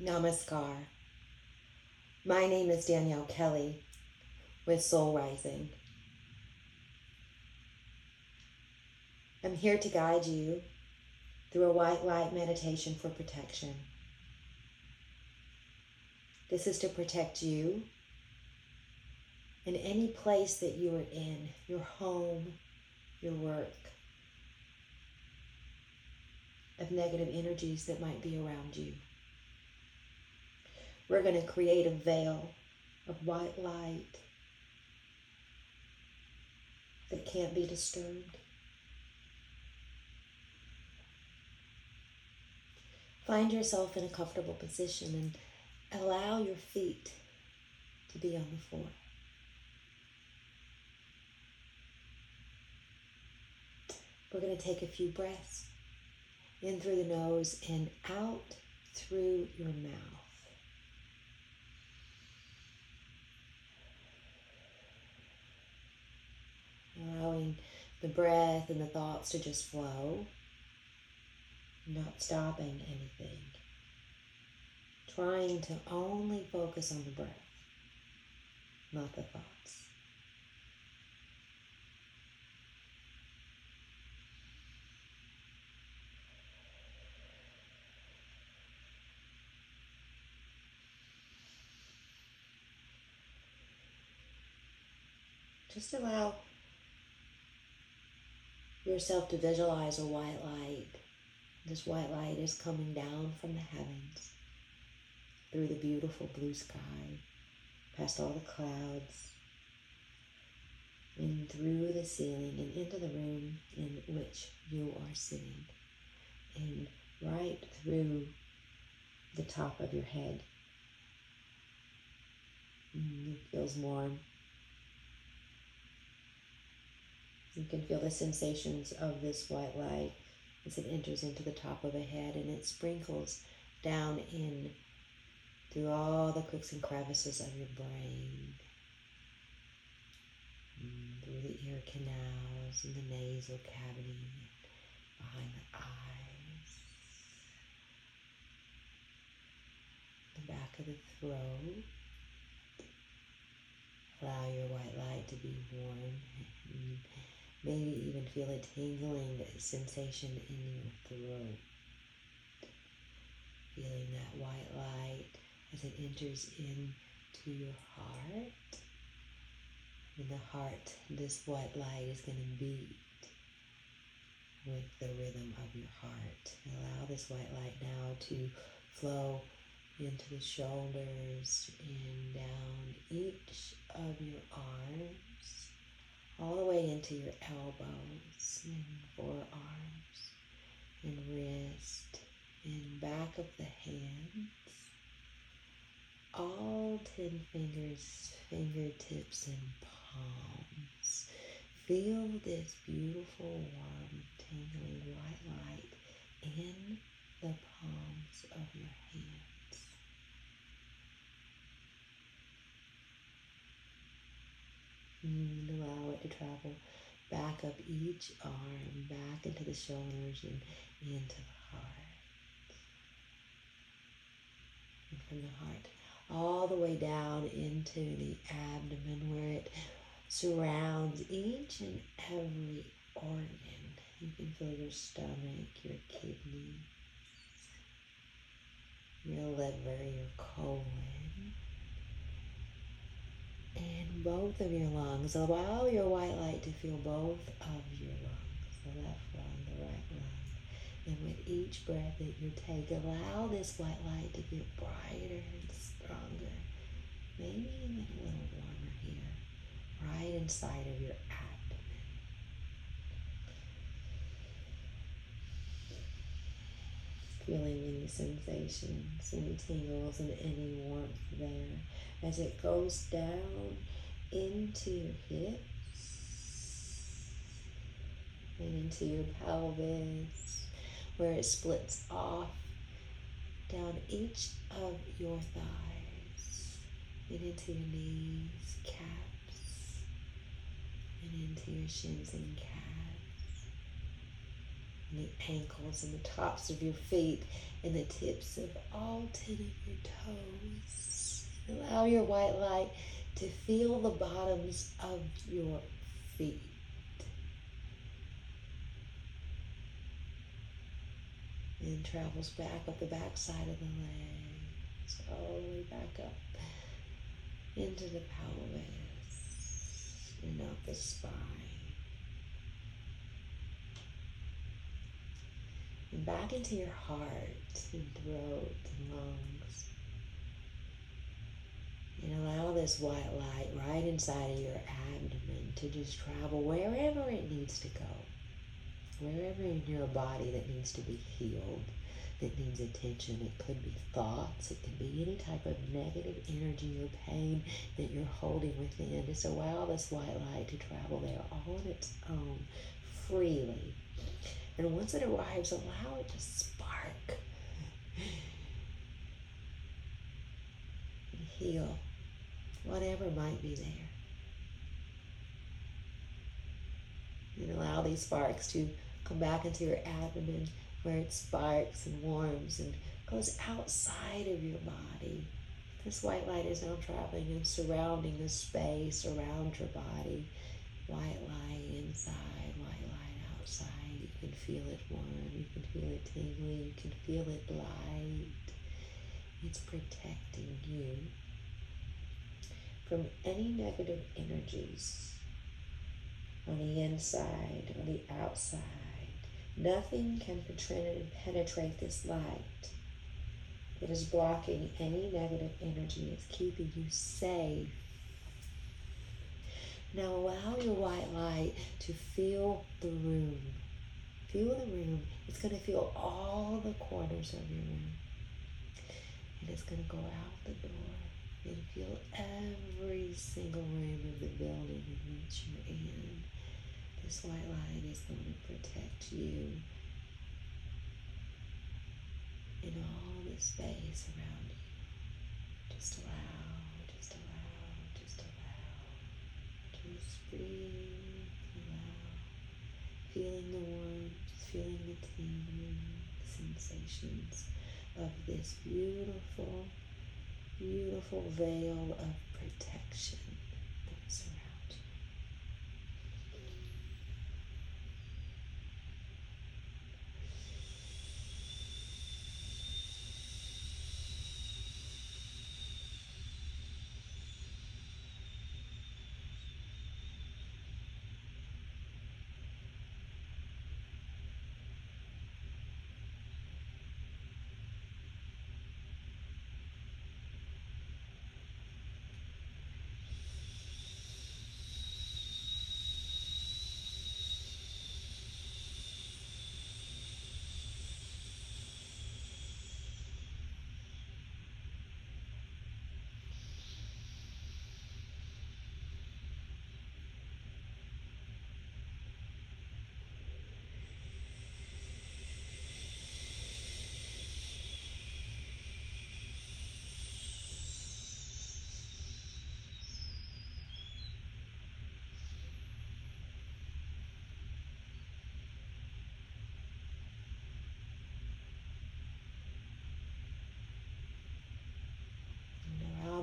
Namaskar. My name is Danielle Kelly with Soul Rising. I'm here to guide you through a white light meditation for protection. This is to protect you in any place that you are in your home, your work, of negative energies that might be around you. We're going to create a veil of white light that can't be disturbed. Find yourself in a comfortable position and allow your feet to be on the floor. We're going to take a few breaths in through the nose and out through your mouth. Allowing the breath and the thoughts to just flow, not stopping anything. Trying to only focus on the breath, not the thoughts. Just allow yourself to visualize a white light. This white light is coming down from the heavens through the beautiful blue sky, past all the clouds, and through the ceiling and into the room in which you are sitting, and right through the top of your head. Mm, it feels warm. You can feel the sensations of this white light as it enters into the top of the head and it sprinkles down in through all the crooks and crevices of your brain, mm, through the ear canals and the nasal cavity, behind the eyes, the back of the throat. Allow your white light to be warm Maybe even feel a tingling sensation in your throat. Feeling that white light as it enters into your heart. In the heart, this white light is going to beat with the rhythm of your heart. Allow this white light now to flow into the shoulders and down each of your arms all the way into your elbows and forearms and wrist and back of the hands. All 10 fingers, fingertips, and palms. Feel this beautiful, warm, tingling white light in the palms of your hands. It to travel back up each arm, back into the shoulders and into the heart. And from the heart all the way down into the abdomen where it surrounds each and every organ. You can feel your stomach, your kidneys, your liver, your colon and both of your lungs. Allow your white light to fill both of your lungs, the left lung, the right lung. And with each breath that you take, allow this white light to get brighter and stronger. Maybe even a little warmer here, right inside of your abdomen. Feeling any sensations, any tingles, and any warmth there as it goes down into your hips and into your pelvis where it splits off down each of your thighs and into your knees, caps, and into your shins and calves. The ankles and the tops of your feet and the tips of all 10 of your toes. Allow your white light to feel the bottoms of your feet. And travels back up the back side of the legs, all the way back up into the pelvis and up the spine. Back into your heart and throat and lungs. And allow this white light right inside of your abdomen to just travel wherever it needs to go. Wherever in your body that needs to be healed, that needs attention. It could be thoughts, it could be any type of negative energy or pain that you're holding within. Just allow this white light to travel there all on its own, freely. And once it arrives, allow it to spark and heal whatever might be there. And allow these sparks to come back into your abdomen where it sparks and warms and goes outside of your body. This white light is now traveling and surrounding the space around your body. White light inside, white light outside. You can feel it warm, you can feel it tingling, you can feel it light. It's protecting you from any negative energies on the inside, on the outside. Nothing can penetrate this light. It is blocking any negative energy. It's keeping you safe. Now allow your white light to fill the room. Feel the room. It's going to feel all the corners of your room. And it's going to go out the door and feel every single room of the building in which you're in. This white light is going to protect you in all the space around you. Just allow, just allow, just allow. Just breathe, the tingling sensations of this beautiful, beautiful veil of protection that surrounds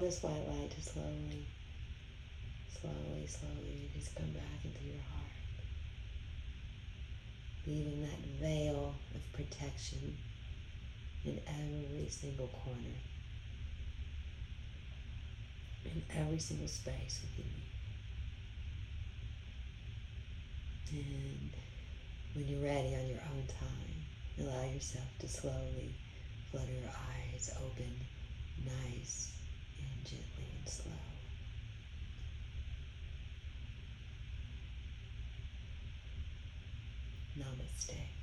this white light to slowly, slowly, slowly just come back into your heart. Leaving that veil of protection in every single corner, in every single space within you. And when you're ready on your own time, allow yourself to slowly flutter your eyes open, nice gently and slow. Namaste.